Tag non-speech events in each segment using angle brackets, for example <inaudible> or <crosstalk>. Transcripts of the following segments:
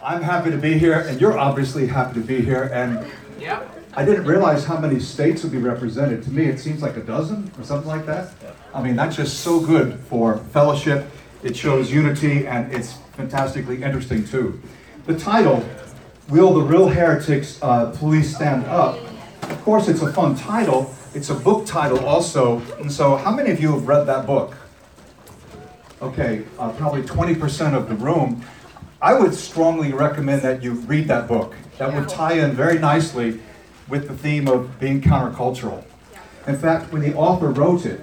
I'm happy to be here, and you're obviously happy to be here. And I didn't realize how many states would be represented. To me, it seems like a dozen or something like that. I mean, that's just so good for fellowship. It shows unity, and it's fantastically interesting too. The title, "Will the Real Heretics uh, Please Stand Up?" Of course, it's a fun title. It's a book title also. And so, how many of you have read that book? Okay, uh, probably 20% of the room. I would strongly recommend that you read that book. That would tie in very nicely with the theme of being countercultural. In fact, when the author wrote it,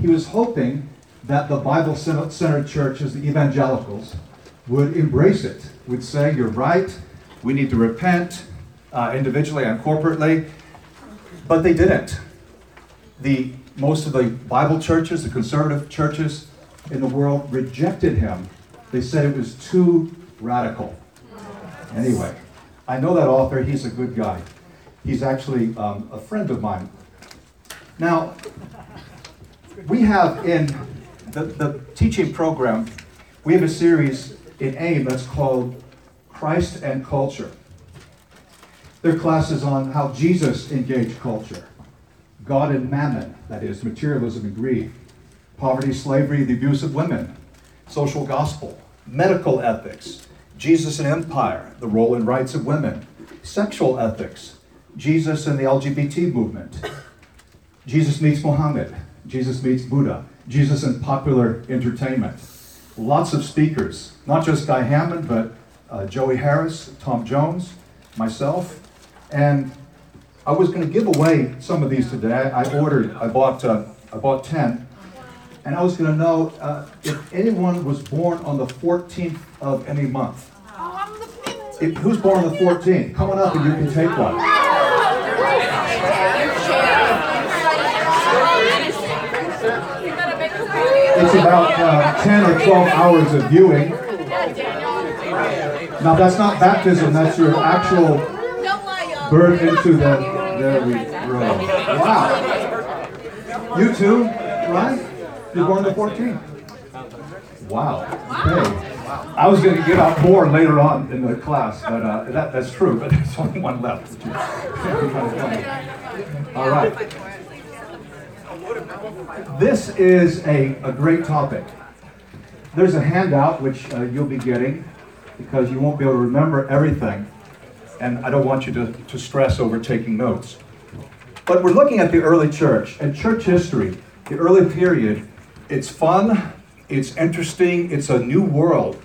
he was hoping that the Bible centered churches, the evangelicals, would embrace it, would say, You're right, we need to repent uh, individually and corporately. But they didn't. The, most of the Bible churches, the conservative churches in the world, rejected him. They said it was too radical. Anyway, I know that author, he's a good guy. He's actually um, a friend of mine. Now, we have in the, the teaching program, we have a series in AIM that's called Christ and Culture. There are classes on how Jesus engaged culture, God and mammon, that is, materialism and greed, poverty, slavery, the abuse of women, social gospel, medical ethics, Jesus and empire, the role and rights of women, sexual ethics, Jesus and the LGBT movement, Jesus meets Muhammad, Jesus meets Buddha, Jesus and popular entertainment. Lots of speakers, not just Guy Hammond, but uh, Joey Harris, Tom Jones, myself, and I was going to give away some of these today. I ordered, I bought, uh, I bought ten, and I was going to know uh, if anyone was born on the 14th of any month. If, who's born on the 14th? Come on up and you can take one. It's about uh, 10 or 12 hours of viewing. Now, that's not baptism, that's your actual birth into the. There we go. Wow. You too, right? You're born the 14th. Wow. Okay. I was going to give out more later on in the class, but uh, that, that's true, but <laughs> there's only one left. <laughs> All right. This is a, a great topic. There's a handout which uh, you'll be getting because you won't be able to remember everything, and I don't want you to, to stress over taking notes. But we're looking at the early church and church history, the early period. It's fun, it's interesting, it's a new world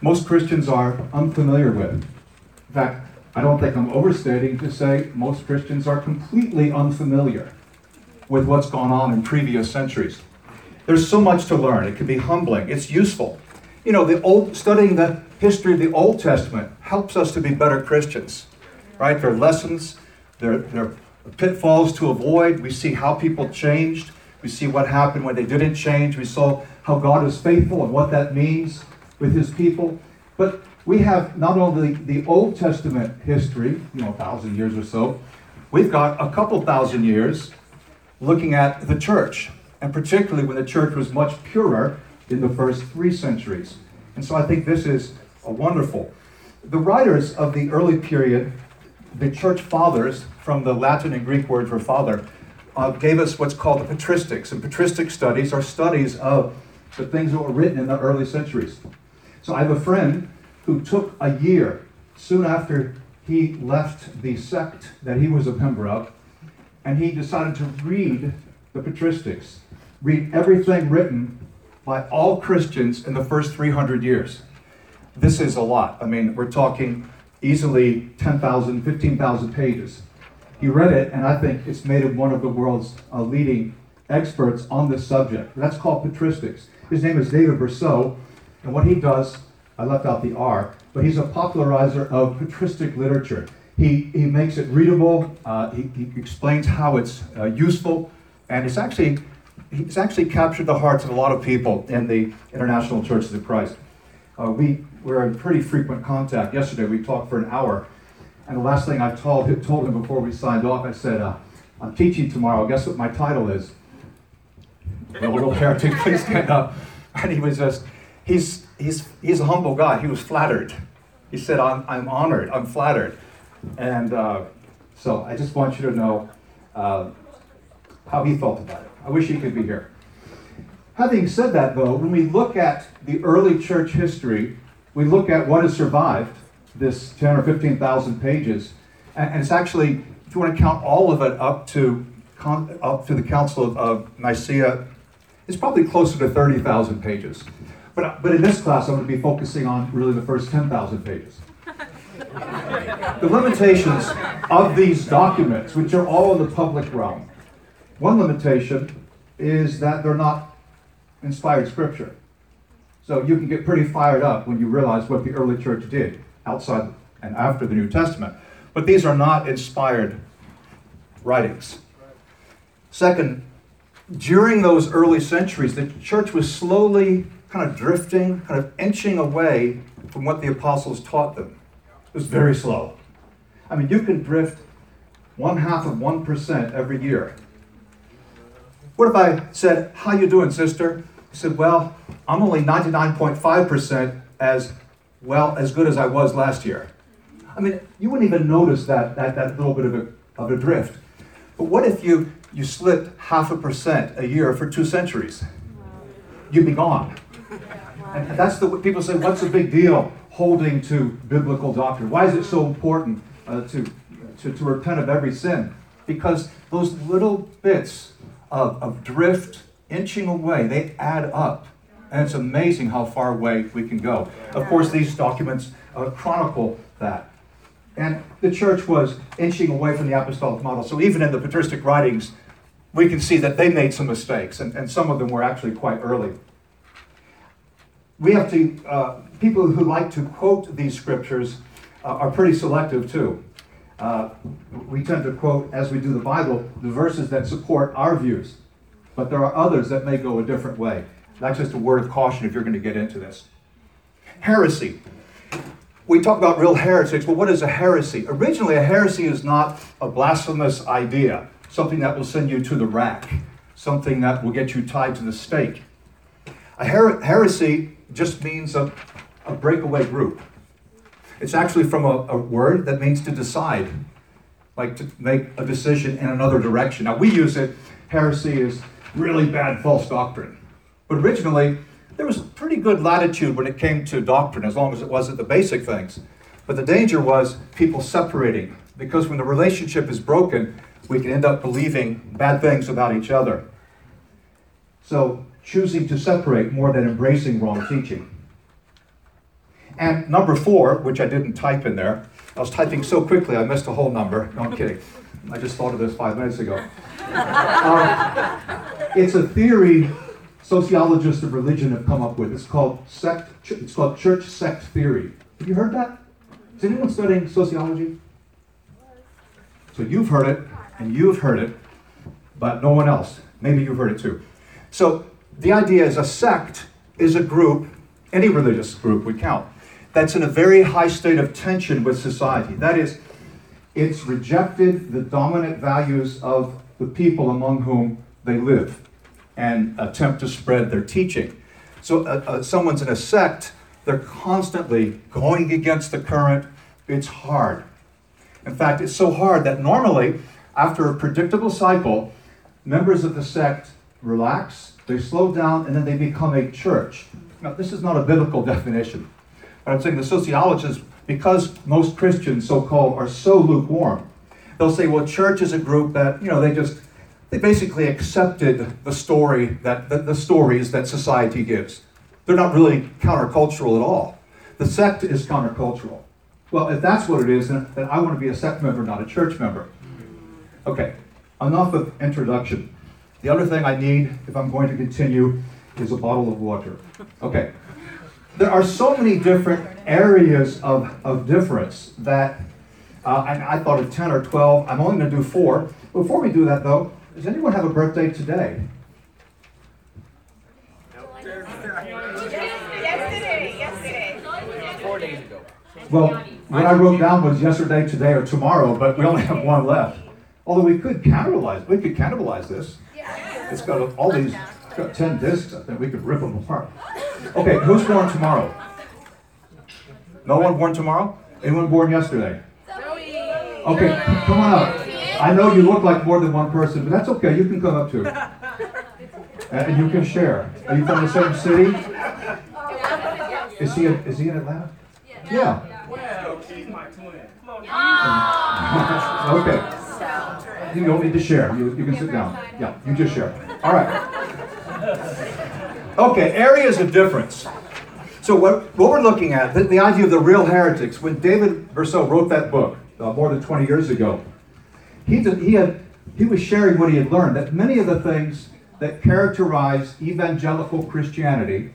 most Christians are unfamiliar with. In fact, I don't think I'm overstating to say most Christians are completely unfamiliar with what's gone on in previous centuries. There's so much to learn. It can be humbling. It's useful. You know, the old studying the history of the Old Testament helps us to be better Christians. Right? There are lessons, there, are pitfalls to avoid. We see how people changed. We see what happened when they didn't change. We saw how God is faithful and what that means with his people. But we have not only the Old Testament history, you know, a thousand years or so, we've got a couple thousand years looking at the church, and particularly when the church was much purer in the first three centuries. And so I think this is a wonderful. The writers of the early period, the church fathers, from the Latin and Greek word for father, uh, gave us what's called the patristics. And patristic studies are studies of the things that were written in the early centuries. So I have a friend who took a year soon after he left the sect that he was a member of, and he decided to read the patristics, read everything written by all Christians in the first 300 years. This is a lot. I mean, we're talking easily 10,000, 15,000 pages. He read it, and I think it's made him one of the world's uh, leading experts on this subject. That's called patristics. His name is David Bercot, and what he does, I left out the R, but he's a popularizer of patristic literature. He, he makes it readable, uh, he, he, explains how it's uh, useful, and it's actually, he's actually captured the hearts of a lot of people in the International Churches of Christ. Uh, we were in pretty frequent contact. Yesterday we talked for an hour, and the last thing I told, told him before we signed off, I said, uh, I'm teaching tomorrow. Guess what my title is? The little heretic, please stand up. And he was just, he's, he's, he's a humble guy. He was flattered He said, I'm, I'm honored, I'm flattered. And uh, so I just want you to know uh, how he felt about it. I wish he could be here. Having said that, though, when we look at the early church history, we look at what has survived this 10 or 15,000 pages, and, it's actually, if you want to count all of it up to up to the Council of, of Nicaea, it's probably closer to 30,000 pages. But, but in this class, I'm going to be focusing on really the first 10,000 pages. <laughs> the limitations of these documents, which are all in the public realm, one limitation is that they're not inspired scripture. So you can get pretty fired up when you realize what the early church did outside and after the New Testament. But these are not inspired writings. Second, during those early centuries, the church was slowly kind of drifting, kind of inching away from what the apostles taught them. It was very slow. I mean, you can drift one half of 1% every year. What if I said, how you doing, sister? He said, well, I'm only 99.5% as well, as good as I was last year. I mean, you wouldn't even notice that, that, that little bit of a, of a drift. But what if you you slipped half a percent a year for two centuries. You'd be gone. And that's the people say, what's the big deal holding to biblical doctrine? Why is it so important uh, to, to, to repent of every sin? Because those little bits of, of drift inching away, they add up. And it's amazing how far away we can go. Of course, these documents uh, chronicle that. And the church was inching away from the apostolic model. So even in the patristic writings, we can see that they made some mistakes, and, and some of them were actually quite early. We have to, uh, people who like to quote these scriptures uh, are pretty selective too. Uh, we tend to quote, as we do the Bible, the verses that support our views, but there are others that may go a different way. That's just a word of caution if you're going to get into this. Heresy. We talk about real heretics. Well, what is a heresy? Originally, a heresy is not a blasphemous idea something that will send you to the rack, something that will get you tied to the stake. A her- heresy just means a, a breakaway group. It's actually from a, a word that means to decide, like to make a decision in another direction. Now, we use it, heresy is really bad false doctrine. But originally, there was pretty good latitude when it came to doctrine, as long as it wasn't the basic things. But the danger was people separating, because when the relationship is broken, we can end up believing bad things about each other. So, choosing to separate more than embracing wrong teaching. And number four, which I didn't type in there, I was typing so quickly I missed a whole number. No, I'm kidding. I just thought of this five minutes ago. <laughs> Um, it's a theory sociologists of religion have come up with. It's called sect. It's called church sect theory. Have you heard that? Is anyone studying sociology? So you've heard it and you've heard it, but no one else. Maybe you've heard it too. So the idea is a sect is a group, any religious group would count, that's in a very high state of tension with society. That is, it's rejected the dominant values of the people among whom they live and attempt to spread their teaching. So, uh, uh, someone's in a sect, they're constantly going against the current. It's hard. In fact, it's so hard that normally after a predictable cycle, members of the sect relax, they slow down, and then they become a church. Now, this is not a biblical <laughs> definition, but I'm saying the sociologists, because most Christians, so called, are so lukewarm, they'll say, well, church is a group that, you know, they just, they basically accepted the story that, the, the stories that society gives. They're not really countercultural at all. The sect is countercultural. Well, if that's what it is, then, then I want to be a sect member, not a church member. Okay, enough of introduction. The other thing I need, if I'm going to continue, is a bottle of water. Okay. There are so many different areas of, of difference that uh, I, I thought of 10 or 12. I'm only going to do four. Before we do that, though, does anyone have a birthday today? Well, what I wrote down was yesterday, today, or tomorrow, but we only have one left. Although we could cannibalize, we could cannibalize this. It's got all these, it's got 10 discs, I think we could rip them apart. Okay, who's born tomorrow? No one born tomorrow? Anyone born yesterday? Zoe. Okay, come on up. I know you look like more than one person, but that's okay. You can come up too. <laughs> And you can share. Are you from the same city? Is he, is he in Atlanta? Yeah. Well, she's my twin. Come on, <laughs> Okay. You don't need to share. You, you can sit down. Yeah, you just share. All right. Okay, areas of difference. So what, what we're looking at, the, the idea of the real heretics, when David Bercot wrote that book uh, more than 20 years ago, he, did, he, had, he was sharing what he had learned, that many of the things that characterize evangelical Christianity,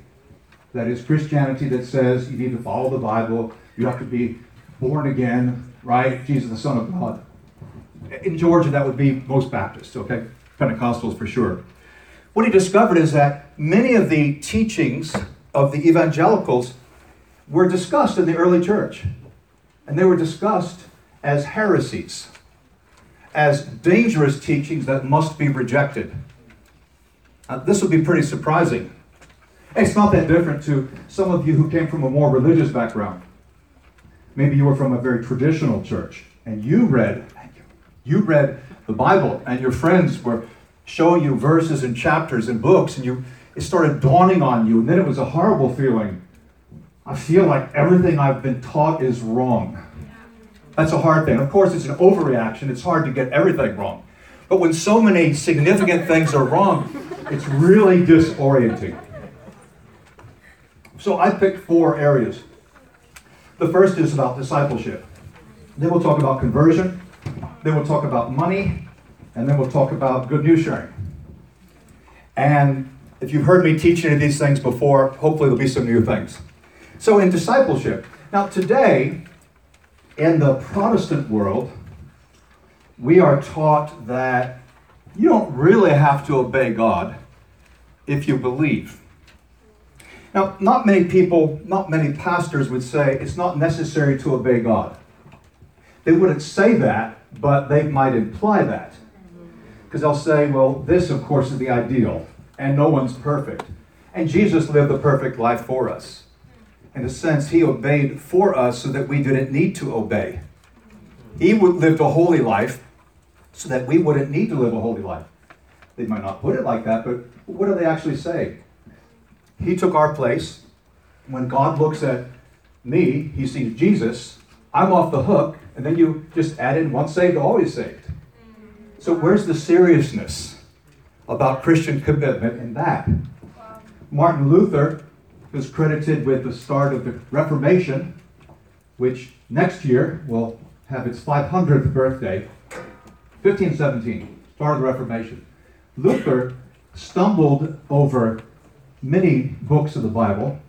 that is Christianity that says you need to follow the Bible, you have to be born again, right? Jesus, the Son of God. In Georgia, that would be most Baptists, okay? Pentecostals for sure. What he discovered is that many of the teachings of the evangelicals were discussed in the early church. And they were discussed as heresies, as dangerous teachings that must be rejected. Uh, this would be pretty surprising. It's not that different to some of you who came from a more religious background. Maybe you were from a very traditional church and you read you read the Bible and your friends were showing you verses and chapters and books and you it started dawning on you and then it was a horrible feeling. I feel like everything I've been taught is wrong. That's a hard thing. Of course, it's an overreaction. It's hard to get everything wrong. But when so many significant things are wrong, it's really disorienting. So I picked four areas. The first is about discipleship. Then we'll talk about conversion. Then we'll talk about money. And then we'll talk about good news sharing. And if you've heard me teach any of these things before, hopefully there'll be some new things. So, in discipleship, now today, in the Protestant world, we are taught that you don't really have to obey God if you believe. Now, not many people, not many pastors would say it's not necessary to obey God. They wouldn't say that, but they might imply that. Because they'll say, well, this, of course, is the ideal, and no one's perfect. And Jesus lived the perfect life for us. In a sense, he obeyed for us so that we didn't need to obey. He lived a holy life so that we wouldn't need to live a holy life. They might not put it like that, but what do they actually say? He took our place. When God looks at me, he sees Jesus. I'm off the hook, and then you just add in once saved, always saved. So, where's the seriousness about Christian commitment in that? Martin Luther is credited with the start of the Reformation, which next year will have its 500th birthday, 1517, start of the Reformation. Luther stumbled over many books of the Bible,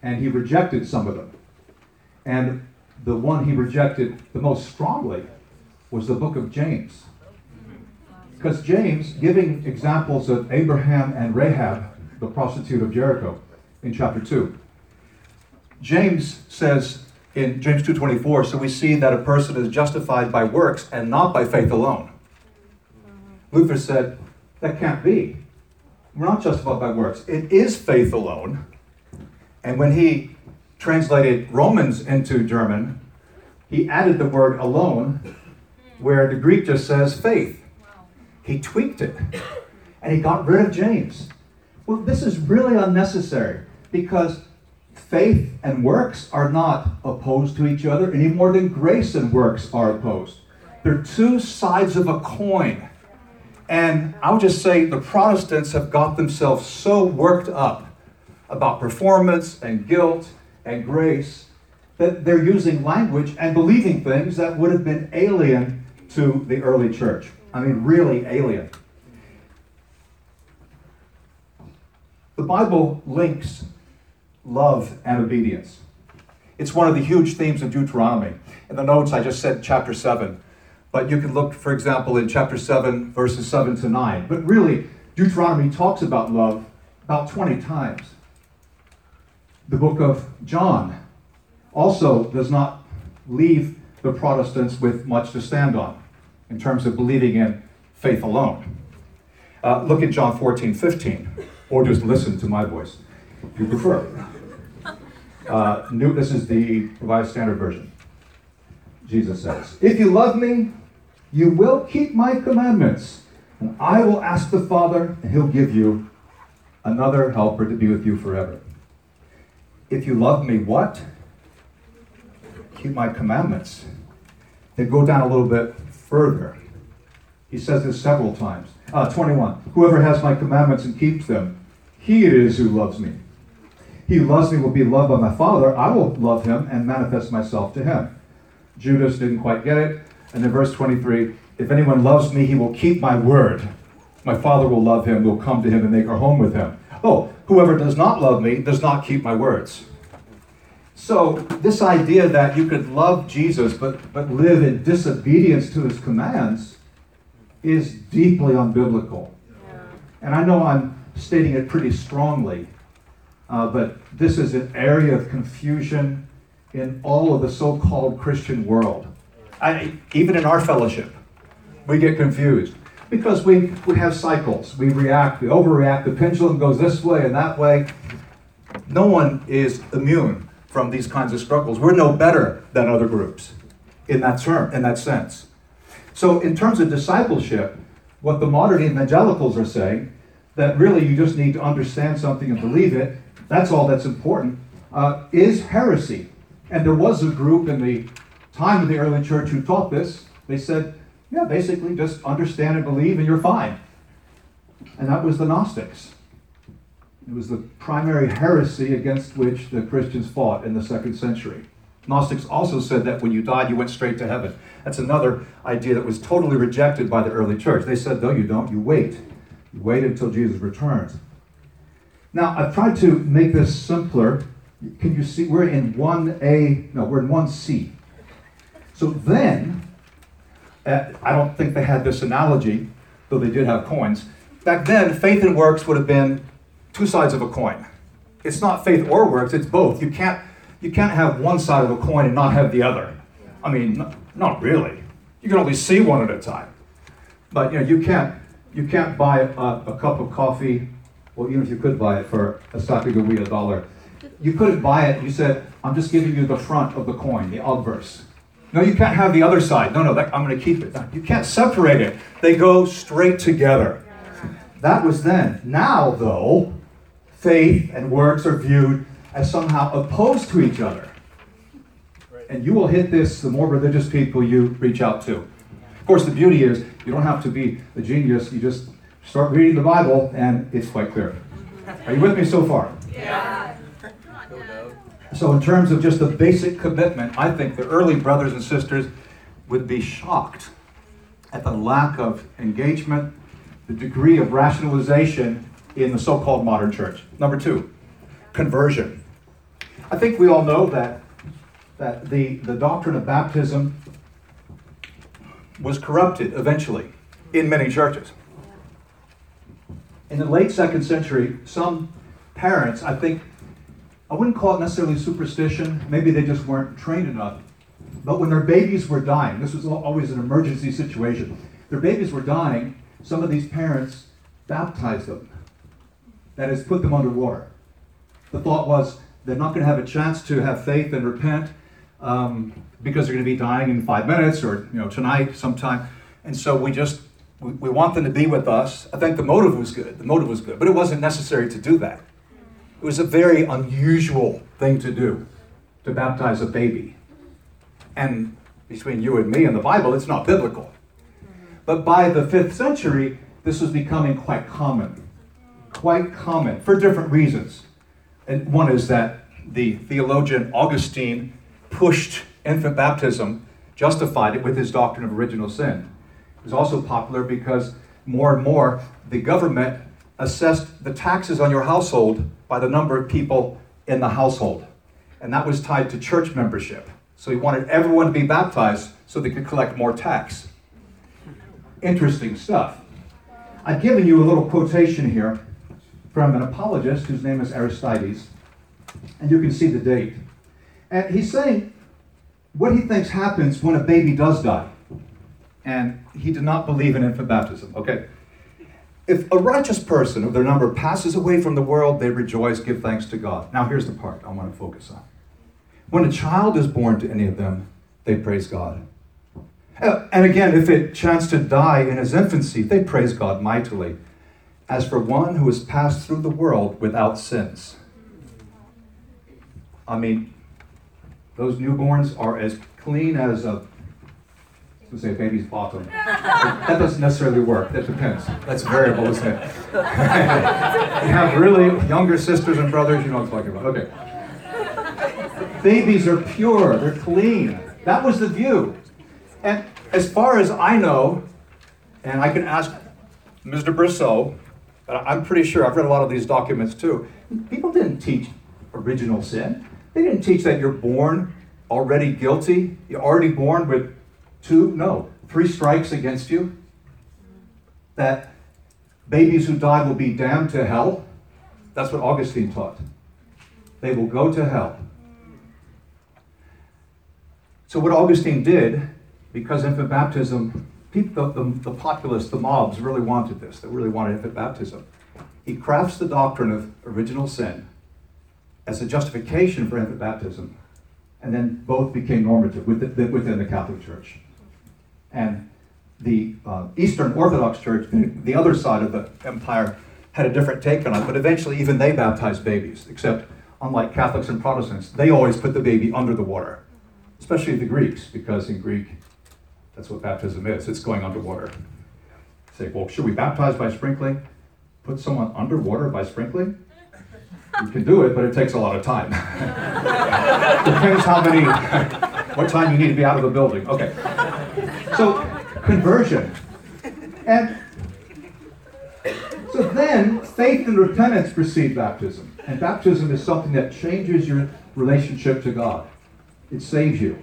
and he rejected some of them. And the one he rejected the most strongly was the book of James. Because James, giving examples of Abraham and Rahab, the prostitute of Jericho, in chapter 2, James says in James 2:24, so we see that a person is justified by works and not by faith alone. Luther said, that can't be. We're not justified by works. It is faith alone. And when he translated Romans into German, he added the word alone, where the Greek just says faith. He tweaked it. And he got rid of James. Well, this is really unnecessary because faith and works are not opposed to each other any more than grace and works are opposed. They're two sides of a coin. And I'll just say the Protestants have got themselves so worked up about performance and guilt and grace that they're using language and believing things that would have been alien to the early church. I mean, really alien. The Bible links love and obedience. It's one of the huge themes of Deuteronomy. In the notes, I just said chapter 7. But you can look, for example, in chapter 7, verses 7 to 9. But really, Deuteronomy talks about love about 20 times. The book of John also does not leave the Protestants with much to stand on in terms of believing in faith alone. Uh, look at John 14, 15, or just listen to my voice if you prefer. Uh, new, this is the Revised Standard Version. Jesus says, If you love me, you will keep my commandments, and I will ask the Father, and he'll give you another helper to be with you forever. If you love me, what? Keep my commandments. They go down a little bit further. He says this several times. Uh, 21. Whoever has my commandments and keeps them, he it is who loves me. He loves me will be loved by my Father. I will love him and manifest myself to him. Judas didn't quite get it. And in verse 23, if anyone loves me, he will keep my word. My Father will love him, will come to him and make our home with him. Oh, whoever does not love me does not keep my words. So, this idea that you could love Jesus but, but live in disobedience to his commands is deeply unbiblical. And I know I'm stating it pretty strongly, uh, but this is an area of confusion in all of the so called Christian world. I, even in our fellowship, we get confused because we, we have cycles. We react, we overreact. The pendulum goes this way and that way. No one is immune from these kinds of struggles. We're no better than other groups in that term, in that sense. So, in terms of discipleship, what the modern evangelicals are saying, that really you just need to understand something and believe it, that's all that's important, uh, is heresy. And there was a group in the time of the early church who taught this. They said, yeah, basically just understand and believe and you're fine. And that was the Gnostics. It was the primary heresy against which the Christians fought in the second century. Gnostics also said that when you died, you went straight to heaven. That's another idea that was totally rejected by the early church. They said, no, you don't. You wait. You wait until Jesus returns. Now, I've tried to make this simpler. Can you see? We're in 1A, no, we're in 1C. So then, Uh, I don't think they had this analogy, though they did have coins. Back then, faith and works would have been two sides of a coin. It's not faith or works, it's both. You can't, you can't have one side of a coin and not have the other. I mean, not, really. You can only see one at a time. But you know, you can't, you can't buy a, a cup of coffee, well, even if you could buy it for a Sacagawea a dollar, you couldn't buy it. You said, I'm just giving you the front of the coin, the obverse. No, you can't have the other side. No, no, that, I'm going to keep it. You can't separate it. They go straight together. That was then. Now, though, faith and works are viewed as somehow opposed to each other. And you will hit this the more religious people you reach out to. Of course, the beauty is you don't have to be a genius. You just start reading the Bible, and it's quite clear. Are you with me so far? Yeah. So, in terms of just the basic commitment, I think the early brothers and sisters would be shocked at the lack of engagement, the degree of rationalization in the so called modern church. Number two, conversion. I think we all know that, that the, the doctrine of baptism was corrupted eventually in many churches. In the late second century, some parents, I think, I wouldn't call it necessarily superstition, maybe they just weren't trained enough. But when their babies were dying, this was always an emergency situation. Their babies were dying, some of these parents baptized them. That is, put them underwater. The thought was they're not going to have a chance to have faith and repent um, because they're going to be dying in five minutes or you know tonight sometime. And so we just we, we want them to be with us. I think the motive was good. The motive was good, but it wasn't necessary to do that. It was a very unusual thing to do, to baptize a baby. And between you and me and the Bible, it's not biblical. But by the fifth century, this was becoming quite common. Quite common for different reasons. And one is that the theologian Augustine pushed infant baptism, justified it with his doctrine of original sin. It was also popular because more and more the government assessed the taxes on your household by the number of people in the household. And that was tied to church membership. So he wanted everyone to be baptized so they could collect more tax. Interesting stuff. I've given you a little quotation here from an apologist whose name is Aristides, and you can see the date. And he's saying what he thinks happens when a baby does die. And he did not believe in infant baptism, okay? If a righteous person of their number passes away from the world, they rejoice, give thanks to God. Now, here's the part I want to focus on. When a child is born to any of them, they praise God. Uh, And again, if it chanced to die in his infancy, they praise God mightily, as for one who has passed through the world without sins. I mean, those newborns are as clean as a, Gonna say baby's bottom. that doesn't necessarily work. That depends. That's variable, isn't it? <laughs> you have really younger sisters and brothers, you know what I'm talking about. Okay. Babies are pure, they're clean. That was the view. And as far as I know, and I can ask Mr. Bercot, but I'm pretty sure I've read a lot of these documents too. People didn't teach original sin. They didn't teach that you're born already guilty. You're already born with two, no, three strikes against you. That babies who die will be damned to hell. That's what Augustine taught. They will go to hell. So, what Augustine did, because infant baptism, people, the, the, the populace, the mobs really wanted this, they really wanted infant baptism. He crafts the doctrine of original sin as a justification for infant baptism, and then both became normative within, within the Catholic Church. And the uh, Eastern Orthodox Church, the, the other side of the empire, had a different take on it, but eventually even they baptized babies, except unlike Catholics and Protestants, they always put the baby under the water, especially the Greeks, because in Greek, that's what baptism is it's going underwater. Say, well, should we baptize by sprinkling? Put someone underwater by sprinkling? You can do it, but it takes a lot of time. <laughs> Depends how many, what time you need to be out of the building. Okay. So, conversion. And so then, faith and repentance precede baptism. And baptism is something that changes your relationship to God, it saves you.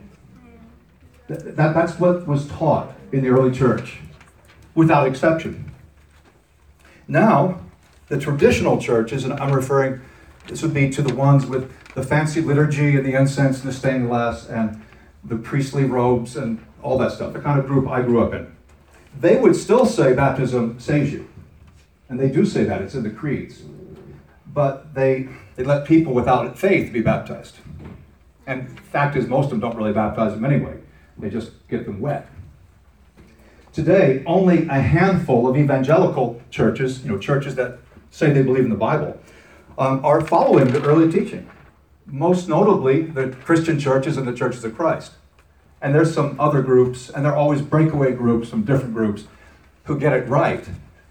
That, that, that's what was taught in the early church, without exception. Now, the traditional churches, and I'm referring, this would be to the ones with the fancy liturgy and the incense and the stained glass and the priestly robes and all that stuff, the kind of group I grew up in. They would still say baptism saves you. And they do say that, it's in the creeds. But they, they let people without faith be baptized. And fact is, most of them don't really baptize them anyway, they just get them wet. Today, only a handful of evangelical churches, you know, churches that say they believe in the Bible, um, are following the early teaching. Most notably, the Christian churches and the churches of Christ. And there's some other groups, and there are always breakaway groups from different groups who get it right.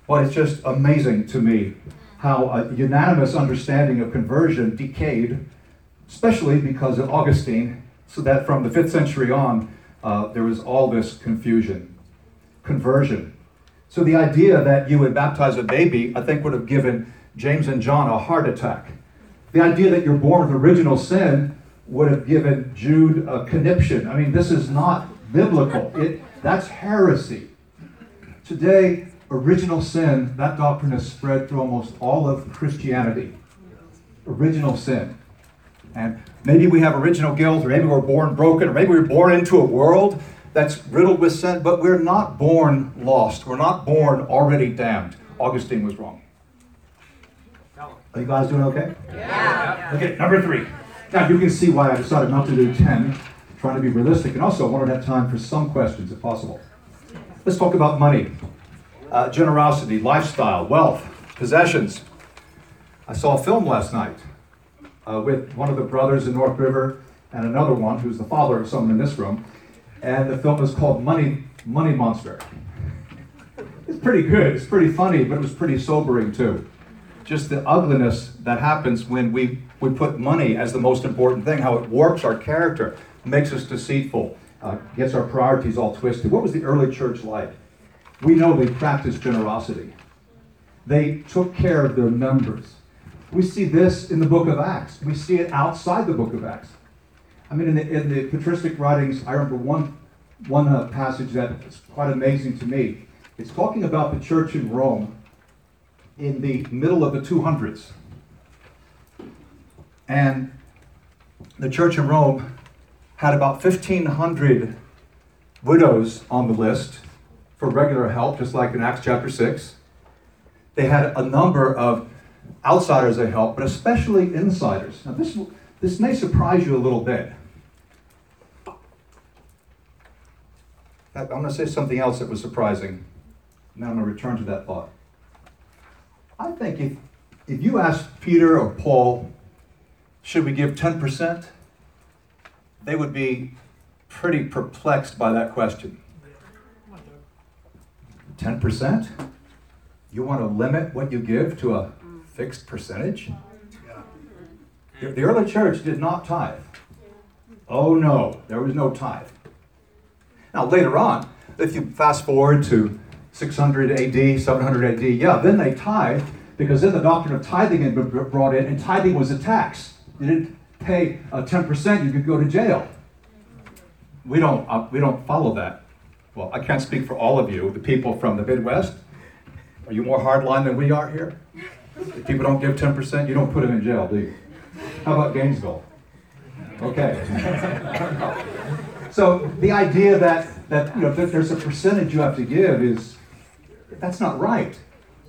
But it's just amazing to me how a unanimous understanding of conversion decayed, especially because of Augustine, so that from the fifth century on, uh, there was all this confusion. Conversion. So the idea that you would baptize a baby, I think, would have given James and John a heart attack. The idea that you're born with original sin would have given Jude a conniption. I mean, this is not biblical. It, that's heresy. Today, original sin, that doctrine has spread through almost all of Christianity. Original sin. And maybe we have original guilt, or maybe we're born broken, or maybe we're born into a world that's riddled with sin, but we're not born lost. We're not born already damned. Augustine was wrong. Are you guys doing okay? Yeah. Okay, number three. Now you can see why I decided not to do 10, trying to be realistic, and also I wanted to have time for some questions if possible. Let's talk about money, uh, generosity, lifestyle, wealth, possessions. I saw a film last night uh, with one of the brothers in North River and another one who's the father of someone in this room, and the film is called Money Money Monster. It's pretty good. It's pretty funny, but it was pretty sobering too just the ugliness that happens when we, we put money as the most important thing, how it warps our character, makes us deceitful, uh, gets our priorities all twisted. What was the early church like? We know they practiced generosity, they took care of their members. We see this in the book of Acts, we see it outside the book of Acts. I mean, in the, in the patristic writings, I remember one, one uh, passage that is quite amazing to me. It's talking about the church in Rome in the middle of the 200s. And the church in Rome had about 1,500 widows on the list for regular help, just like in Acts chapter 6. They had a number of outsiders they helped, but especially insiders. Now, this, this may surprise you a little bit. I'm going to say something else that was surprising. Now I'm going to return to that thought. I think if, if you asked Peter or Paul, should we give 10%? They would be pretty perplexed by that question. 10%? You want to limit what you give to a fixed percentage? The the early church did not tithe. Oh no, there was no tithe. Now, later on, if you fast forward to 600 AD, 700 AD, yeah, then they tithed because then the doctrine of tithing had been brought in, and tithing was a tax. You didn't pay uh, 10%, you could go to jail. We don't, uh, we don't follow that. Well, I can't speak for all of you, the people from the Midwest. Are you more hardline than we are here? If people don't give 10%, you don't put them in jail, do you? How about Gainesville? Okay. <laughs> so the idea that, that you know that there's a percentage you have to give is that's not right.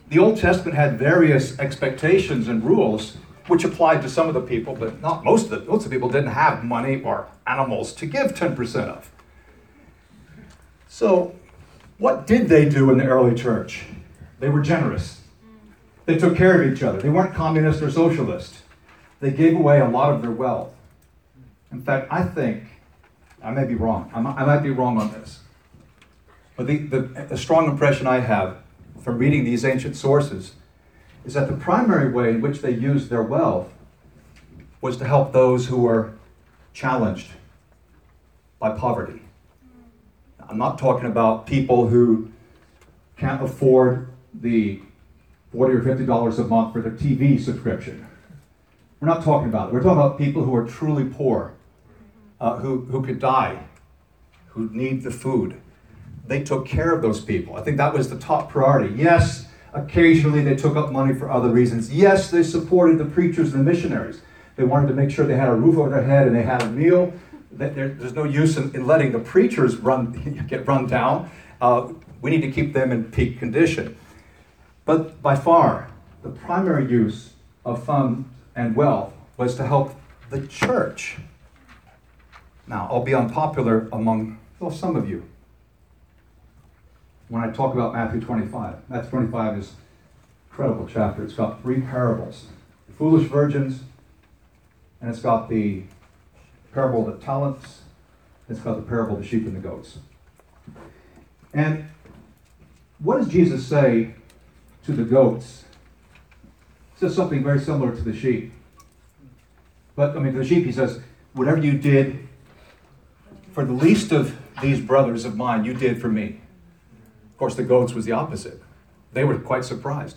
The Old Testament had various expectations and rules which applied to some of the people, but not most of the most of the people didn't have money or animals to give 10% of. So what did they do in the early church? They were generous. They took care of each other. They weren't communist or socialist. They gave away a lot of their wealth. In fact, I think, I may be wrong, I might, I might be wrong on this, but the, the, the strong impression I have from reading these ancient sources is that the primary way in which they used their wealth was to help those who were challenged by poverty. I'm not talking about people who can't afford the 40 or 50 dollars a month for their TV subscription. We're not talking about it. We're talking about people who are truly poor, uh, who, who could die, who need the food. They took care of those people. I think that was the top priority. Yes, occasionally they took up money for other reasons. Yes, they supported the preachers and the missionaries. They wanted to make sure they had a roof over their head and they had a meal. There's no use in, in letting the preachers run, <laughs> get run down. Uh, we need to keep them in peak condition. But by far, the primary use of funds and wealth was to help the church. Now, I'll be unpopular among well, some of you when I talk about Matthew 25. Matthew 25 is incredible chapter. It's got three parables the foolish virgins, and it's got the parable of the talents, it's got the parable of the sheep and the goats. And what does Jesus say to the goats? He says something very similar to the sheep. But, I mean, to the sheep, he says, whatever you did for the least of these brothers of mine, you did for me. Of course, the goats was the opposite. They were quite surprised.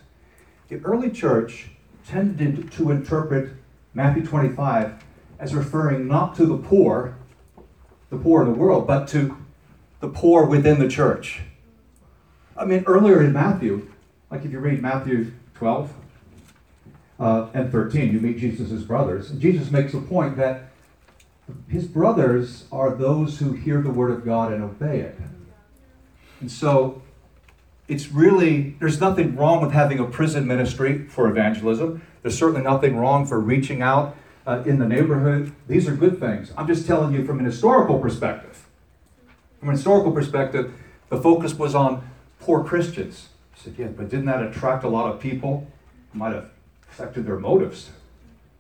The early church tended to interpret Matthew 25 as referring not to the poor, the poor in the world, but to the poor within the church. I mean, earlier in Matthew, like if you read Matthew 12 uh, and 13, you meet Jesus' brothers. And Jesus makes a point that his brothers are those who hear the word of God and obey it. And so it's really, there's nothing wrong with having a prison ministry for evangelism. There's certainly nothing wrong for reaching out uh, in the neighborhood. These are good things. I'm just telling you from an historical perspective. From an historical perspective, the focus was on poor Christians. I said, yeah, but didn't that attract a lot of people? Might have affected their motives.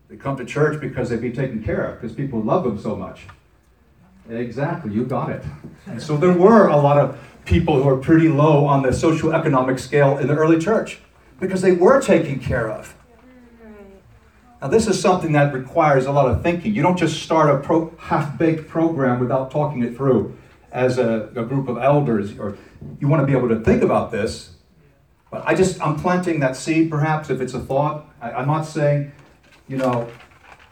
They come to church because they'd be taken care of, because people love them so much. Exactly, you got it. And so there were a lot of people who are pretty low on the socioeconomic scale in the early church because they were taken care of. Now, this is something that requires a lot of thinking. You don't just start a pro- half baked program without talking it through as a, a group of elders, or you want to be able to think about this. But I just, I'm planting that seed perhaps if it's a thought. I, I'm not saying, you know,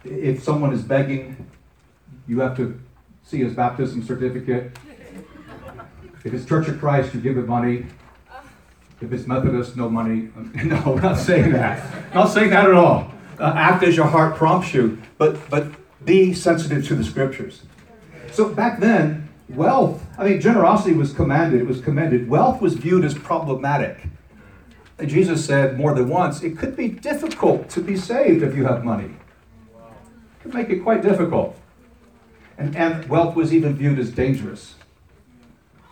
if someone is begging, you have to see his baptism certificate. If it's Church of Christ, you give it money. If it's Methodist, no money. <laughs> No, not saying that. Not saying that at all uh, act as your heart prompts you, but but be sensitive to the scriptures. So back then, wealth, I mean, generosity was commanded, it was commended. Wealth was viewed as problematic. And Jesus said more than once, it could be difficult to be saved if you have money. It could make it quite difficult. And, and wealth was even viewed as dangerous.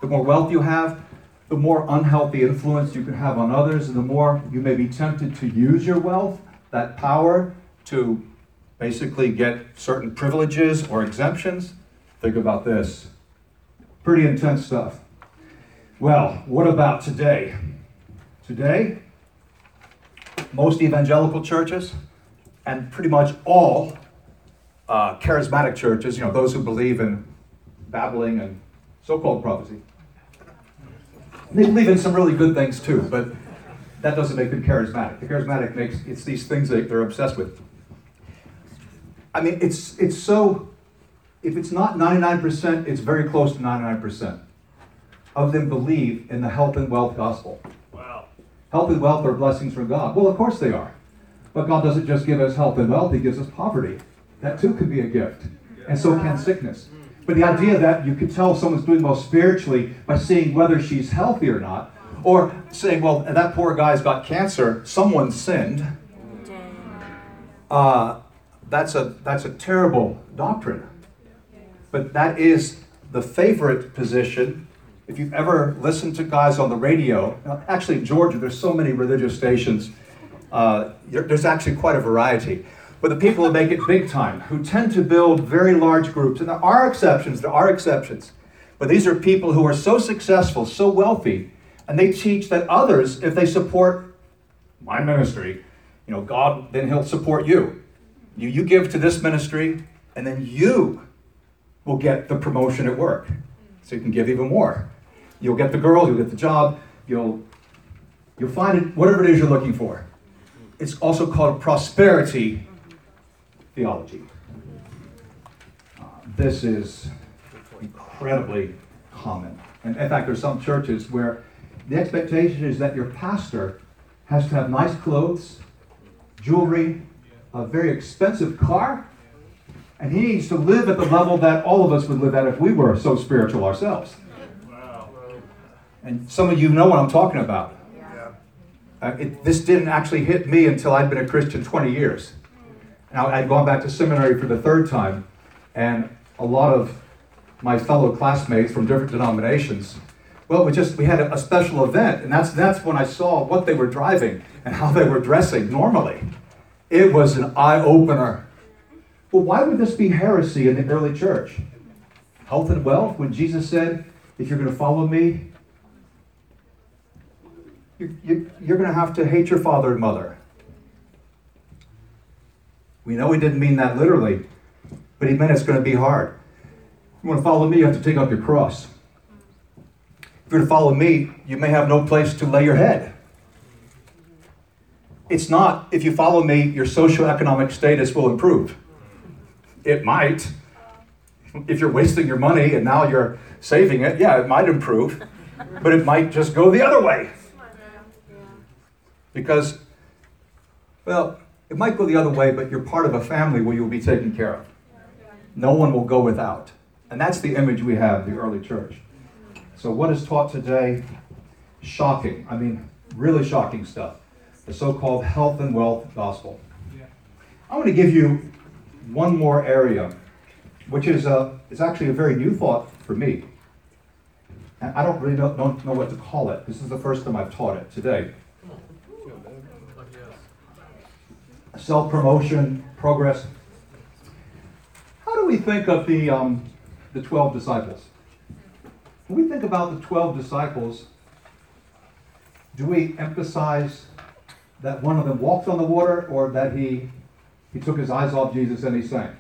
The more wealth you have, the more unhealthy influence you can have on others, and the more you may be tempted to use your wealth, that power, to basically get certain privileges or exemptions. Think about this. Pretty intense stuff. Well, what about today? Today, most evangelical churches and pretty much all uh, charismatic churches, you know, those who believe in babbling and so called prophecy, they believe in some really good things too, but that doesn't make them charismatic. The charismatic makes it's these things that they're obsessed with. I mean, it's it's so if it's not 99%, it's very close to 99% of them believe in the health and wealth gospel. Wow. Health and wealth are blessings from God. Well, of course they are. But God doesn't just give us health and wealth, He gives us poverty. That too could be a gift. And so can sickness. But the idea that you can tell someone's doing well spiritually by seeing whether she's healthy or not, or saying, well, that poor guy's got cancer, someone sinned, uh, that's, a, that's a terrible doctrine. But that is the favorite position. If you've ever listened to guys on the radio, actually in Georgia, there's so many religious stations. Uh, there's actually quite a variety. But the people who make it big time, who tend to build very large groups, and there are exceptions, there are exceptions. But these are people who are so successful, so wealthy, and they teach that others, if they support my ministry, you know, God, then He'll support you. You, you give to this ministry, and then you will get the promotion at work. So you can give even more. You'll get the girl, you'll get the job, you'll you'll find it whatever it is you're looking for. It's also called prosperity theology. Uh, this is incredibly common. And in fact, there's some churches where the expectation is that your pastor has to have nice clothes, jewelry, a very expensive car, and he needs to live at the level that all of us would live at if we were so spiritual ourselves. Wow. And some of you know what I'm talking about. Uh, it, this didn't actually hit me until I'd been a Christian 20 years. Now, I'd gone back to seminary for the third time, and a lot of my fellow classmates from different denominations, well, we just we had a, special event, and that's that's when I saw what they were driving and how they were dressing normally. It was an eye opener. Well, why would this be heresy in the early church? Health and wealth, when Jesus said, if you're going to follow me, you, you, you're going to have to hate your father and mother. We know he didn't mean that literally, but he meant it's going to be hard. If you want to follow me, you have to take up your cross. If you're to follow me, you may have no place to lay your head. It's not, if you follow me, your socioeconomic status will improve. It might. If you're wasting your money and now you're saving it, yeah, it might improve, but it might just go the other way. Because, well, it might go the other way, but you're part of a family where you'll be taken care of. No one will go without. And that's the image we have, the early church. So, what is taught today? Shocking. I mean, really shocking stuff. The so called health and wealth gospel. I want to give you one more area, which is, a, is actually a very new thought for me. And I don't really don't know what to call it. This is the first time I've taught it today. Self promotion, progress. How do we think of the, um, the 12 disciples? When we think about the 12 disciples, do we emphasize that one of them walked on the water or that he, he took his eyes off Jesus and he sank?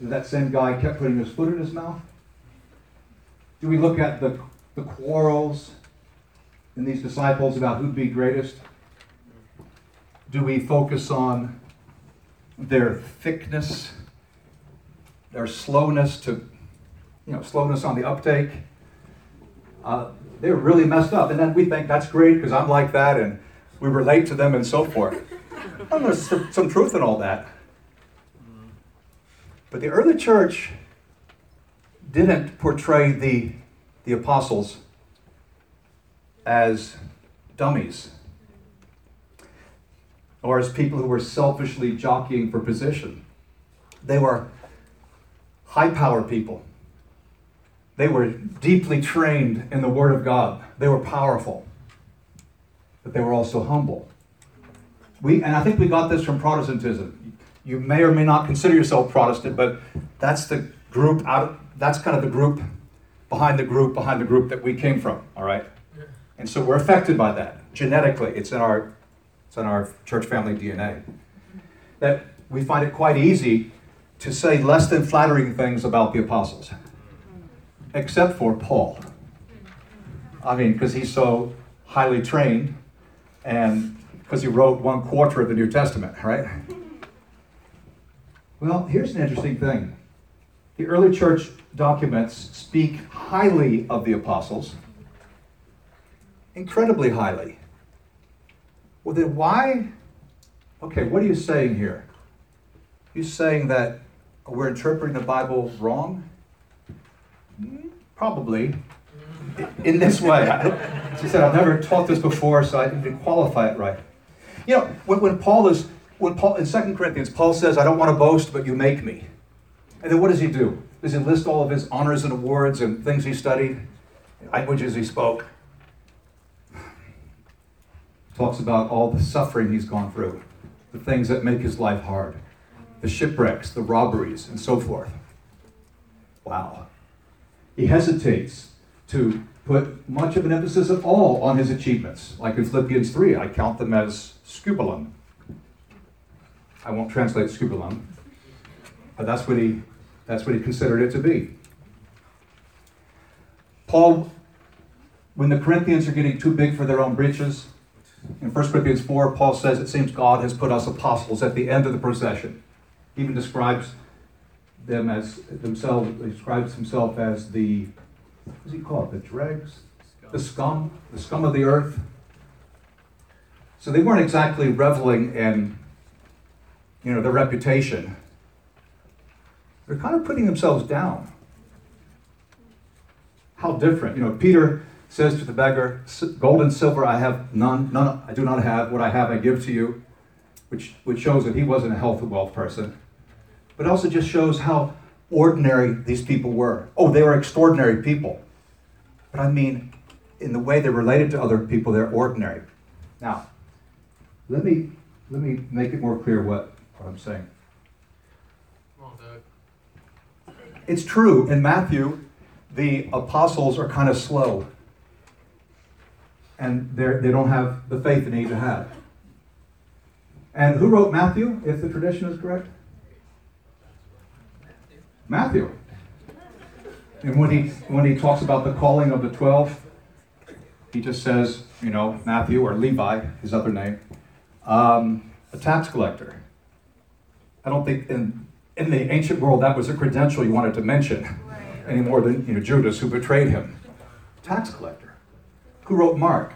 Did that same guy kept putting his foot in his mouth? Do we look at the, the quarrels in these disciples about who'd be greatest? Do we focus on their thickness, their slowness to, you know, slowness on the uptake? Uh, they're really messed up. And then we think that's great because I'm like that and we relate to them and so forth. There's some, some truth in all that. But the early church didn't portray the, the apostles as dummies or as people who were selfishly jockeying for position. They were high power people. They were deeply trained in the Word of God. They were powerful, but they were also humble. We, and I think we got this from Protestantism. You may or may not consider yourself Protestant, but that's the group out. That's kind of the group behind the group behind the group that we came from. All right, and so we're affected by that genetically. It's in our, it's in our church family DNA. That we find it quite easy to say less than flattering things about the apostles, except for Paul. I mean, because he's so highly trained and because he wrote one quarter of the New Testament, right? Well, here's an interesting thing. The early church documents speak highly of the apostles, incredibly highly. Well, then why? Okay, what are you saying here? You saying that we're interpreting the Bible wrong? Probably. In this way. She said, I've never taught this before, so I didn't qualify it right. You know, when, when Paul is, when Paul, in 2 Corinthians, Paul says, I don't want to boast, but you make me. And then what does he do? Does he list all of his honors and awards and things he studied, languages he spoke? Talks about all the suffering he's gone through, the things that make his life hard, the shipwrecks, the robberies, and so forth. Wow. He hesitates to put much of an emphasis at all on his achievements. Like in Philippians 3, I count them as scubulum. I won't translate scubulum, but that's what he that's what he considered it to be. Paul, when the Corinthians are getting too big for their own britches, in 1 Corinthians 4, Paul says it seems God has put us apostles at the end of the procession. He even describes them as themselves, he describes himself as the, what does he call it? The dregs? The scum? The scum of the earth? So they weren't exactly reveling in, you know, their reputation. They're kind of putting themselves down. How different. You know, Peter says to the beggar, Gold and silver I have none, none I do not have. What I have I give to you, which, which shows that he wasn't a health and wealth person. But also just shows how ordinary these people were. Oh, they were extraordinary people. But I mean, in the way they related to other people, they're ordinary. Now, let me let me make it more clear what, what I'm saying. Doug. It's true, in Matthew, the apostles are kind of slow. And they don't have the faith they need to have. And who wrote Matthew, if the tradition is correct? Matthew. And when he, when he talks about the calling of the twelve, he just says, you know, Matthew or Levi, his other name, um, a tax collector. I don't think in, in the ancient world that was a credential you wanted to mention any more than you know, Judas who betrayed him. Tax collector. Who wrote Mark?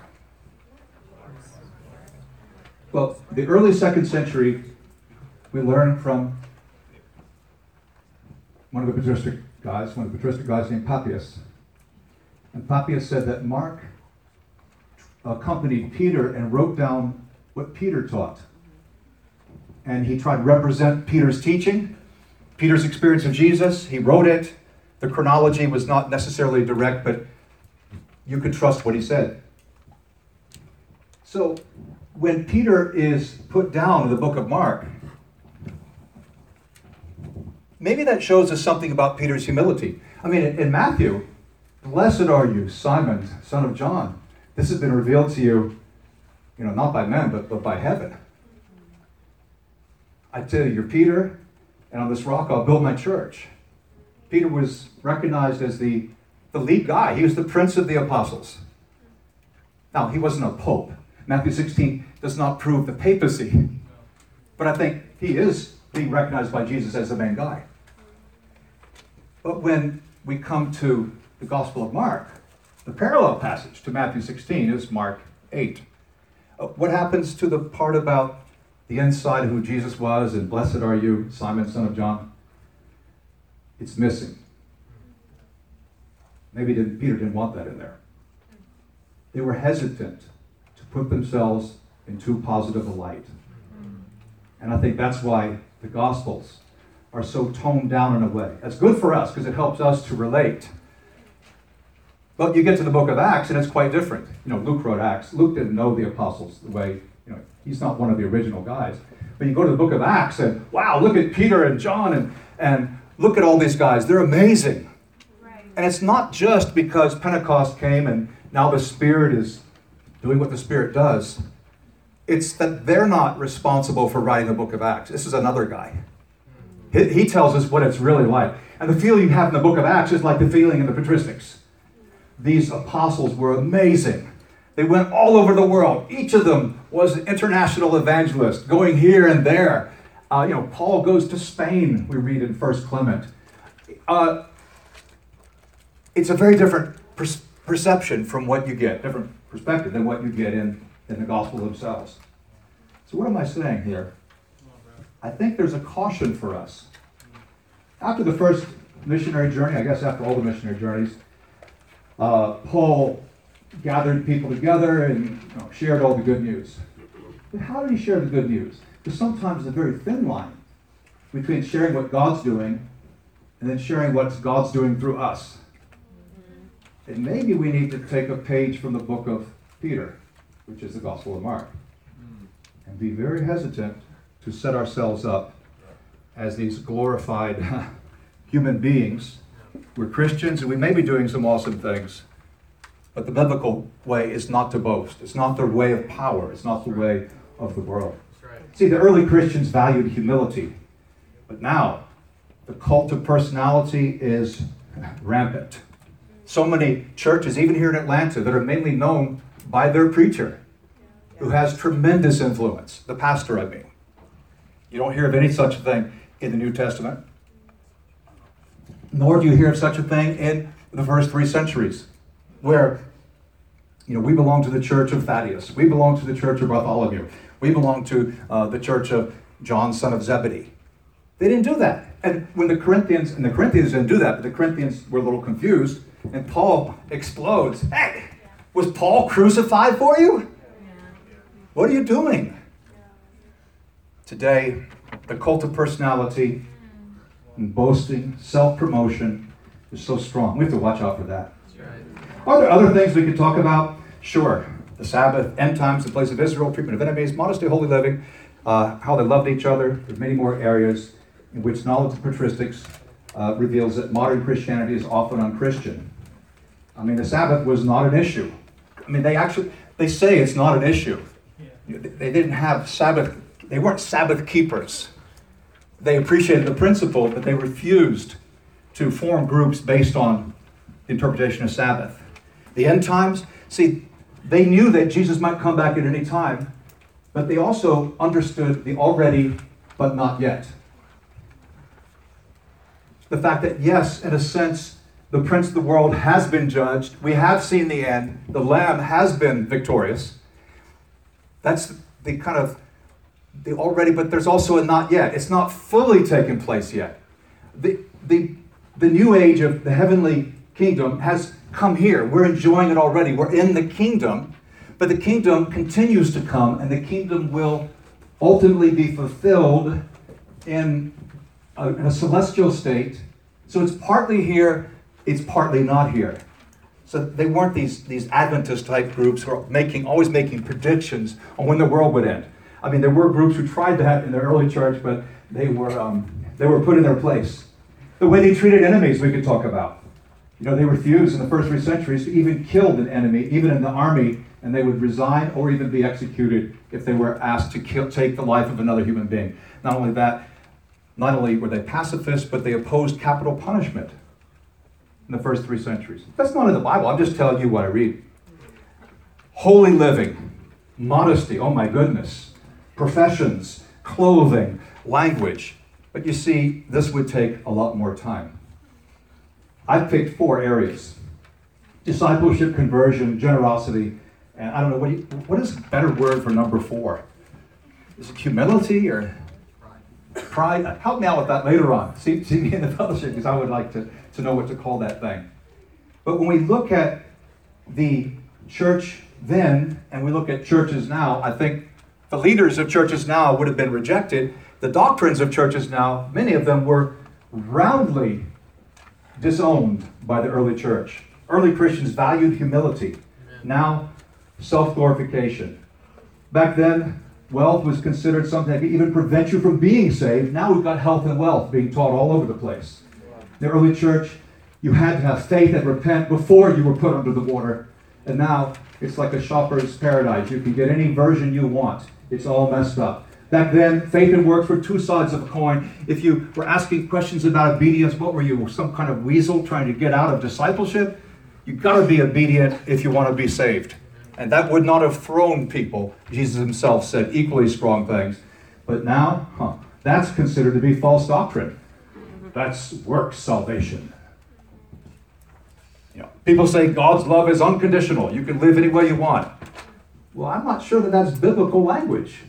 Well, the early second century, we learn from one of the patristic guys, one of the patristic guys named Papias. And Papias said that Mark accompanied Peter and wrote down what Peter taught. And he tried to represent Peter's teaching, Peter's experience of Jesus. He wrote it. The chronology was not necessarily direct, but you could trust what he said. So when Peter is put down in the book of Mark, maybe that shows us something about Peter's humility. I mean, in, Matthew, blessed are you, Simon, son of John. This has been revealed to you, you know, not by men, but, but by heaven. I tell you, you're Peter, and on this rock I'll build my church. Peter was recognized as the, the lead guy. He was the prince of the apostles. Now, he wasn't a pope. Matthew 16 does not prove the papacy. But I think he is being recognized by Jesus as the main guy. But when we come to the Gospel of Mark, the parallel passage to Matthew 16 is Mark 8. Uh, What happens to the part about the inside of who Jesus was and blessed are you, Simon, son of John? It's missing. Maybe didn't, Peter didn't want that in there. They were hesitant to put themselves in too positive a light. And I think that's why the Gospels are so toned down in a way. That's good for us because it helps us to relate. But you get to the book of Acts and it's quite different. You know, Luke wrote Acts. Luke didn't know the apostles the way, you know, he's not one of the original guys. But you go to the book of Acts and wow, look at Peter and John and, and look at all these guys. They're amazing. And it's not just because Pentecost came and now the Spirit is doing what the Spirit does. It's that they're not responsible for writing the book of Acts. This is another guy. He, he tells us what it's really like. And the feeling you have in the book of Acts is like the feeling in the patristics. These apostles were amazing. They went all over the world. Each of them was an international evangelist, going here and there. Uh, you know, Paul goes to Spain, we read in First Clement. Uh, it's a very different per- perception from what you get, different perspective than what you get in, in the gospel themselves. So, what am I saying here? I think there's a caution for us. After the first missionary journey, I guess after all the missionary journeys, uh, Paul gathered people together and you know, shared all the good news. But how did he share the good news? Because sometimes there's a very thin line between sharing what God's doing and then sharing what God's doing through us. And maybe we need to take a page from the book of Peter, which is the Gospel of Mark, hmm. and be very hesitant to set ourselves up as these glorified <laughs> human beings. We're Christians and we may be doing some awesome things, but the biblical way is not to boast. It's not the way of power, it's not the way of the world. See, the early Christians valued humility, but now the cult of personality is <laughs> rampant. So many churches, even here in Atlanta, that are mainly known by their preacher, who has tremendous influence, the pastor, I mean. You don't hear of any such thing in the New Testament, nor do you hear of such a thing in the first three centuries, where you know we belong to the church of Thaddeus, we belong to the church of Bartholomew, we belong to uh, the church of John, son of Zebedee. They didn't do that. And when the Corinthians, and the Corinthians didn't do that, but the Corinthians were a little confused, and Paul explodes. Hey, was Paul crucified for you? What are you doing? Today, the cult of personality and boasting, self promotion is so strong. We have to watch out for that. Are there other things we could talk about? Sure. The Sabbath, end times, the place of Israel, treatment of enemies, modesty, holy living, uh, how they loved each other. There's many more areas in which knowledge of patristics uh, reveals that modern Christianity is often unchristian. I mean, the Sabbath was not an issue. I mean, they actually they say it's not an issue. They didn't have Sabbath. They weren't Sabbath keepers. They appreciated the principle, but they refused to form groups based on the interpretation of Sabbath. The end times, see, they knew that Jesus might come back at any time, but they also understood the already but not yet. The fact that, yes, in a sense, the prince of the world has been judged. We have seen the end. The Lamb has been victorious. That's the kind of the already, but there's also a not yet. It's not fully taken place yet. The, the, the new age of the heavenly kingdom has come here. We're enjoying it already. We're in the kingdom, but the kingdom continues to come, and the kingdom will ultimately be fulfilled in a, in a celestial state. So it's partly here, it's partly not here. So they weren't these, these Adventist type groups who are making, always making predictions on when the world would end. I mean, there were groups who tried that in the early church, but they were, um, they were put in their place. The way they treated enemies, we could talk about. You know, they refused in the first three centuries to even kill an enemy, even in the army, and they would resign or even be executed if they were asked to kill, take the life of another human being. Not only that, not only were they pacifists, but they opposed capital punishment in the first three centuries. That's not in the Bible. I'm just telling you what I read. Holy living, modesty, oh my goodness, professions, clothing, language. But you see, this would take a lot more time. I've picked four areas discipleship, conversion, generosity, and I don't know, what, you, what is a better word for number four? Is it humility or pride? Help me out with that later on. See, see me in the fellowship because I would like to, to know what to call that thing. But when we look at the church then and we look at churches now, I think the leaders of churches now would have been rejected. The doctrines of churches now, many of them were roundly disowned by the early church. Early Christians valued humility. Now, self glorification. Back then, wealth was considered something that could even prevent you from being saved. Now we've got health and wealth being taught all over the place. The early church, you had to have faith and repent before you were put under the water. And now it's like a shopper's paradise. You can get any version you want. It's all messed up. Back then, faith and works were two sides of a coin. If you were asking questions about obedience, what were you? Some kind of weasel trying to get out of discipleship? You've got to be obedient if you want to be saved. And that would not have thrown people. Jesus himself said equally strong things. But now, huh, that's considered to be false doctrine. That's works salvation. You know, people say God's love is unconditional. You can live any way you want. Well, I'm not sure that that's biblical language.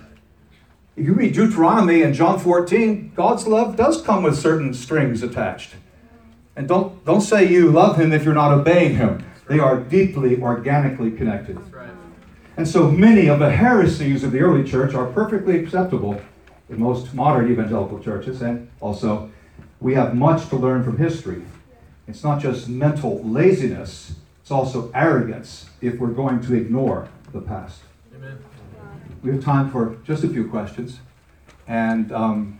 If you read Deuteronomy and John 14, God's love does come with certain strings attached. And don't, don't say you love him if you're not obeying him. They are deeply, organically connected. And so many of the heresies of the early church are perfectly acceptable in most modern evangelical churches. And also, we have much to learn from history. It's not just mental laziness, it's also arrogance if we're going to ignore the past. Amen. We have time for just a few questions. And um,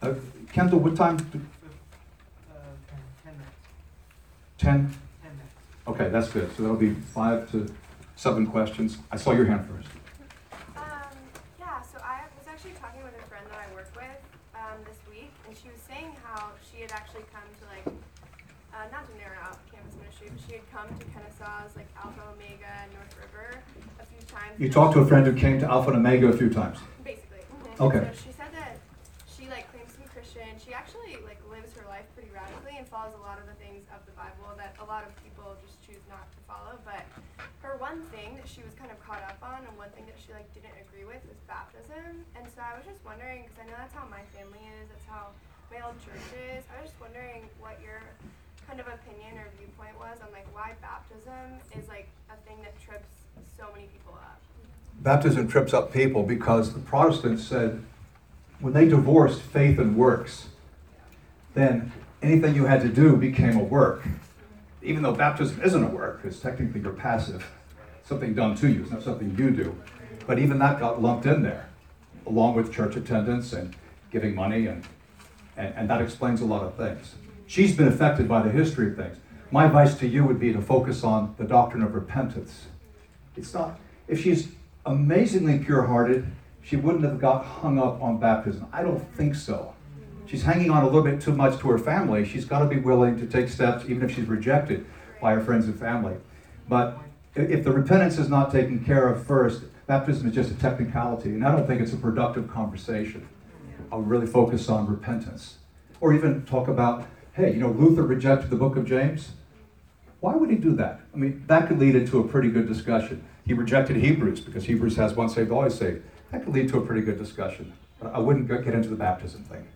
uh, Kendall, what time? do- Uh, ten minutes. 10? Ten minutes. Okay, that's good. So that'll be five to seven questions. I saw your hand first. Um, yeah, so I was actually talking with a friend that I work with um, this week, and she was saying how she had actually come to like, uh, not to narrow out campus ministry, but she had come to Kennesaw's like Alpha Omega and North River a few times. You talked to a friend who came to Alpha and Omega a few times. Basically. Okay. So she said that she like claims to be Christian. She actually like lives her life pretty radically and follows a lot of the things of the Bible that a lot of people just choose not to follow. But her one thing that she was kind of caught up on and one thing that she like didn't agree with was baptism. And so I was just wondering because I know that's how my family is. That's how my old church is. I was just wondering what your kind of opinion or viewpoint was on like why baptism is like a thing that trips so many people up. Baptism trips up people because the Protestants said when they divorced faith and works, then anything you had to do became a work. Even though baptism isn't a work, because technically you're passive, something done to you, it's not something you do. But even that got lumped in there, along with church attendance and giving money, and, and, and that explains a lot of things. She's been affected by the history of things. My advice to you would be to focus on the doctrine of repentance. It's not, if she's amazingly pure hearted, she wouldn't have got hung up on baptism. I don't think so. She's hanging on a little bit too much to her family. She's got to be willing to take steps, even if she's rejected by her friends and family. But if the repentance is not taken care of first, baptism is just a technicality, and I don't think it's a productive conversation. I'll really focus on repentance. Or even talk about, hey, you know, Luther rejected the book of James. Why would he do that? I mean, that could lead into a pretty good discussion. He rejected Hebrews because Hebrews has once saved, always saved. That could lead to a pretty good discussion. But I wouldn't get into the baptism thing.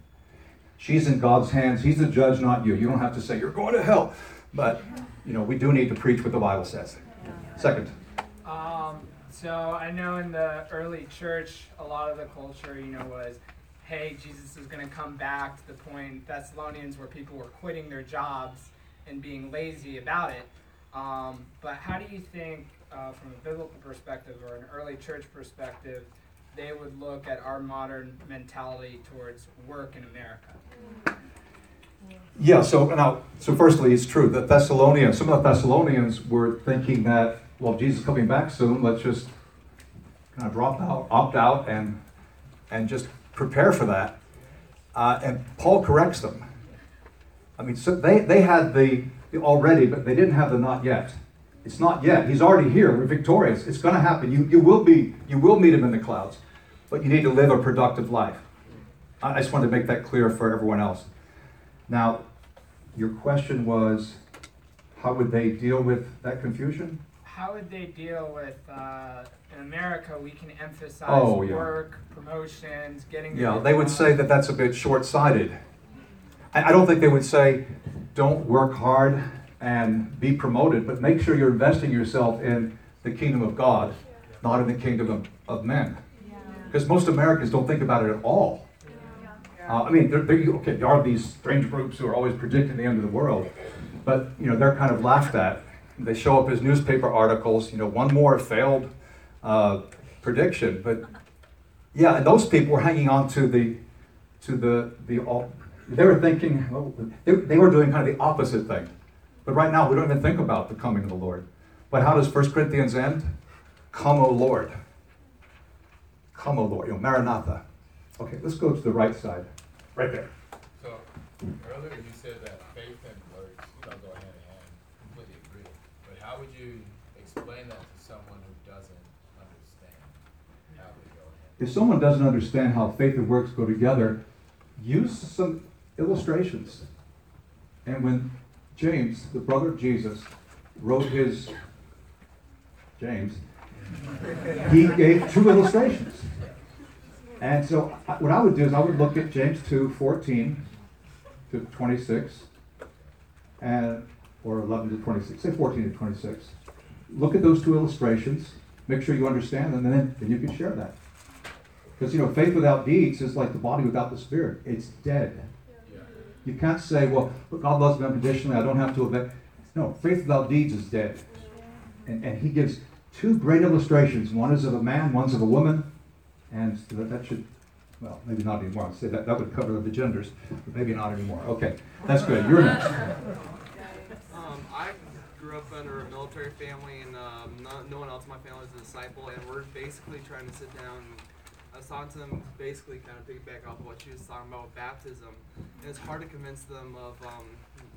She's in God's hands. He's the judge, not you. You don't have to say, you're going to hell. But, you know, we do need to preach what the Bible says. Second. Um, so I know in the early church, a lot of the culture, you know, was, hey, Jesus is going to come back to the point Thessalonians where people were quitting their jobs and being lazy about it. Um, but how do you think, uh, from a biblical perspective or an early church perspective, they would look at our modern mentality towards work in America? Yeah, so now, so firstly, it's true that Thessalonians, some of the Thessalonians were thinking that, well, Jesus is coming back soon, let's just kind of drop out, opt out, and and just prepare for that. Uh, and Paul corrects them. I mean, so they they had the, the already, but they didn't have the not yet. It's not yet. He's already here. We're victorious. It's going to happen. You you will be you will meet him in the clouds, but you need to live a productive life. I just wanted to make that clear for everyone else. Now, your question was, how would they deal with that confusion? How would they deal with, uh, in America, we can emphasize Oh, yeah. work, promotions, getting. the Yeah, good they would say that that's a bit short-sighted. I, I don't think they would say, don't work hard and be promoted, but make sure you're investing yourself in the kingdom of God, not in the kingdom of, of men. Because most Americans don't think about it at all. Uh, I mean, there, there, okay, there are these strange groups who are always predicting the end of the world, but you know they're kind of laughed at. They show up as newspaper articles. You know, one more failed uh, prediction, but yeah, and those people were hanging on to the to the the. al- They were thinking well, they, they were doing kind of the opposite thing. But right now, we don't even think about the coming of the Lord. But how does 1 Corinthians end? Come, O Lord. Come, O Lord. You know, Maranatha. Okay, let's go to the right side. Right there. So earlier you said that faith and works, you know, go hand in hand. Completely agree. But how would you explain that to someone who doesn't understand how go? If someone doesn't understand how faith and works go together, use some illustrations. And when James, the brother of Jesus, wrote his James, he gave two illustrations. And so what I would do is I would look at James 2, 14 to 26, and, or 11 to 26, say 14 to 26. Look at those two illustrations, make sure you understand them, and then, then you can share that. Because, you know, faith without deeds is like the body without the spirit. It's dead. You can't say, well, God loves me unconditionally, I don't have to obey. No, faith without deeds is dead. And, and he gives two great illustrations. One is of a man, one's of a woman. And that, that should, well, maybe not anymore. I'd say that, that would cover the genders, but maybe not anymore. Okay, that's good. You're next. Grew up under a military family, and um, no, no one else in my family is a disciple, and we're basically trying to sit down. And I was to them, basically, kind of piggyback off of what she was talking about with baptism, and it's hard to convince them of um,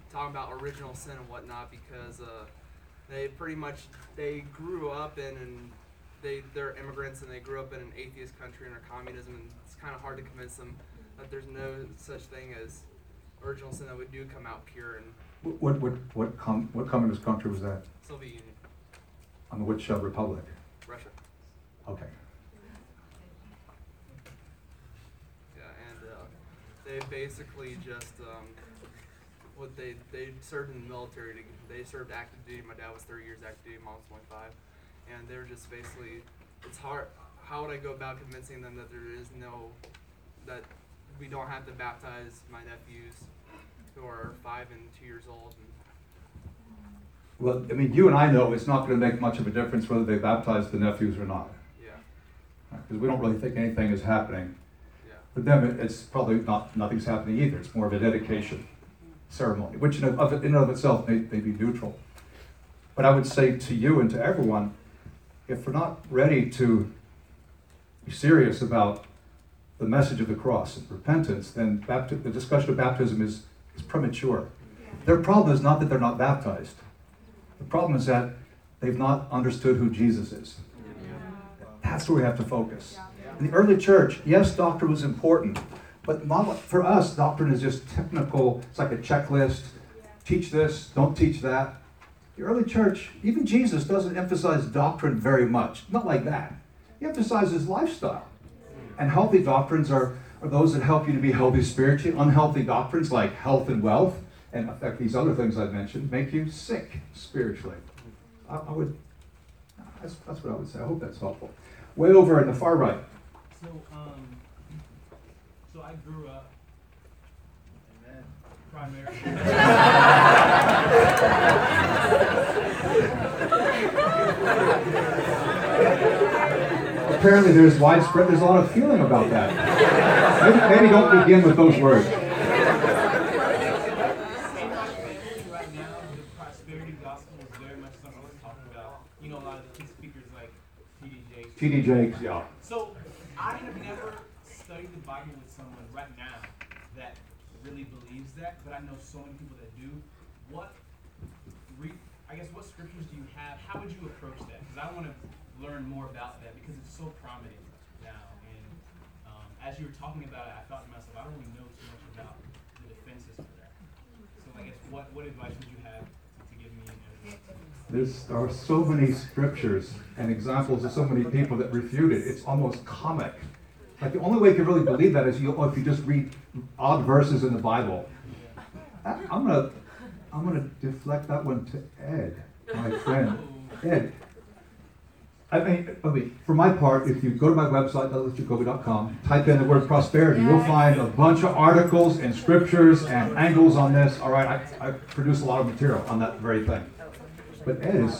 talking about original sin and whatnot because uh, they pretty much they grew up in and they they're immigrants and they grew up in an atheist country under communism, and it's kind of hard to convince them that there's no such thing as original sin that we do come out pure and What, what, what, com, what communist country was that? Soviet Union, On which uh, republic? Russia. Okay. Yeah, and uh, they basically just um, what they they served in the military. To, they served active duty. My dad was 30 years active duty. Mom was 25, and they were just basically. It's hard. How would I go about convincing them that there is no that we don't have to baptize my nephews who are five and two years old? And, Well, I mean, you and I know it's not going to make much of a difference whether they baptize the nephews or not. yeah, Because we don't really think anything is happening. yeah, For them, it- it's probably not, nothing's happening either. It's more of a dedication ceremony, which in and of, in and of itself may, may be neutral. But I would say to you and to everyone, if we're not ready to be serious about the message of the cross and repentance, then bapti- the discussion of baptism is, is premature. Their problem is not that they're not baptized. The problem is that they've not understood who Jesus is. That's where we have to focus. In the early church, yes, doctrine was important, but for us, doctrine is just technical. It's like a checklist. Teach this, don't teach that. The early church, even Jesus doesn't emphasize doctrine very much. Not like that. He emphasizes lifestyle. And healthy doctrines are, are those that help you to be healthy spiritually. Unhealthy doctrines like health and wealth, and affect these other things I've mentioned, make you sick spiritually. I, I would, that's, that's what I would say. I hope that's helpful. Way over in the far right. So, um, so I grew up. Amen. Primarily. Apparently, there's widespread, there's a lot of feeling about that. Maybe, don't begin with those words. Right now, the prosperity gospel is very much something that's talked about. You know, a lot of the key speakers like T.D. Jakes. T.D. Jakes, yeah. So I have never studied the Bible with someone right now that really believes that, but I know so many people that do. What, re- I guess, what scriptures do you have? How would you approach that? Because I want to learn more about that because it's so prominent now. And um, as you were talking about it, I thought to myself, I don't really know too much about the defenses for that. So I guess, what, what advice would you have to, to give me and? There's, there are so many scriptures and examples of so many people that refute it. It's almost comic. Like the only way you can really believe that is you, oh, if you just read odd verses in the Bible. I, I'm gonna, I'm gonna deflect that one to Ed, my friend. Ed, I mean, I mean, for my part, if you go to my website, douglasjacoby.com, type in the word prosperity, you'll find a bunch of articles and scriptures and angles on this. All right, I, I produce a lot of material on that very thing. But Ed is